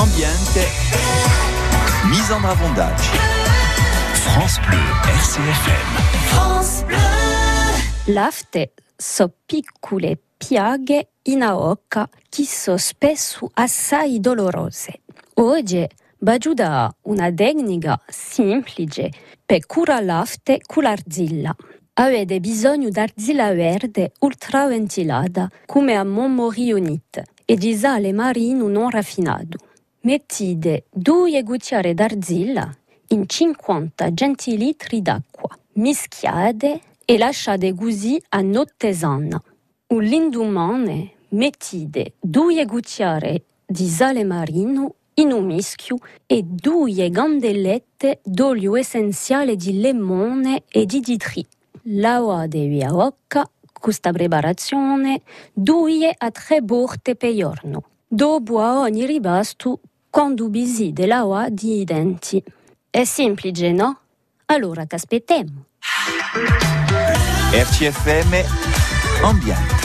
ambiente, mise en avondage. France Bleu, RCFM. France Bleu. L'afte so piccole piaghe in aocca che sono spesso assai dolorose. Oggi bagiuda una tecnica semplice per curare l'afte con l'arzilla. Avete bisogno d'arzilla verde ultraventilata come a Montmorionite e di sale marino non raffinato. Mettete due cucchiare d'arzilla in 50 centilitri d'acqua. Mischiate e lasciate così a notte sana. Un l'indomani mettete due cucchiare di sale marino in un mischio e due candellette d'olio essenziale di limone e di ditri. Lavate via occa questa preparazione due a tre volte per giorno. Dopo ogni ribasto, quando biside l'acqua di denti. È semplice, no? Allora che aspettiamo? RCFM Ambiente.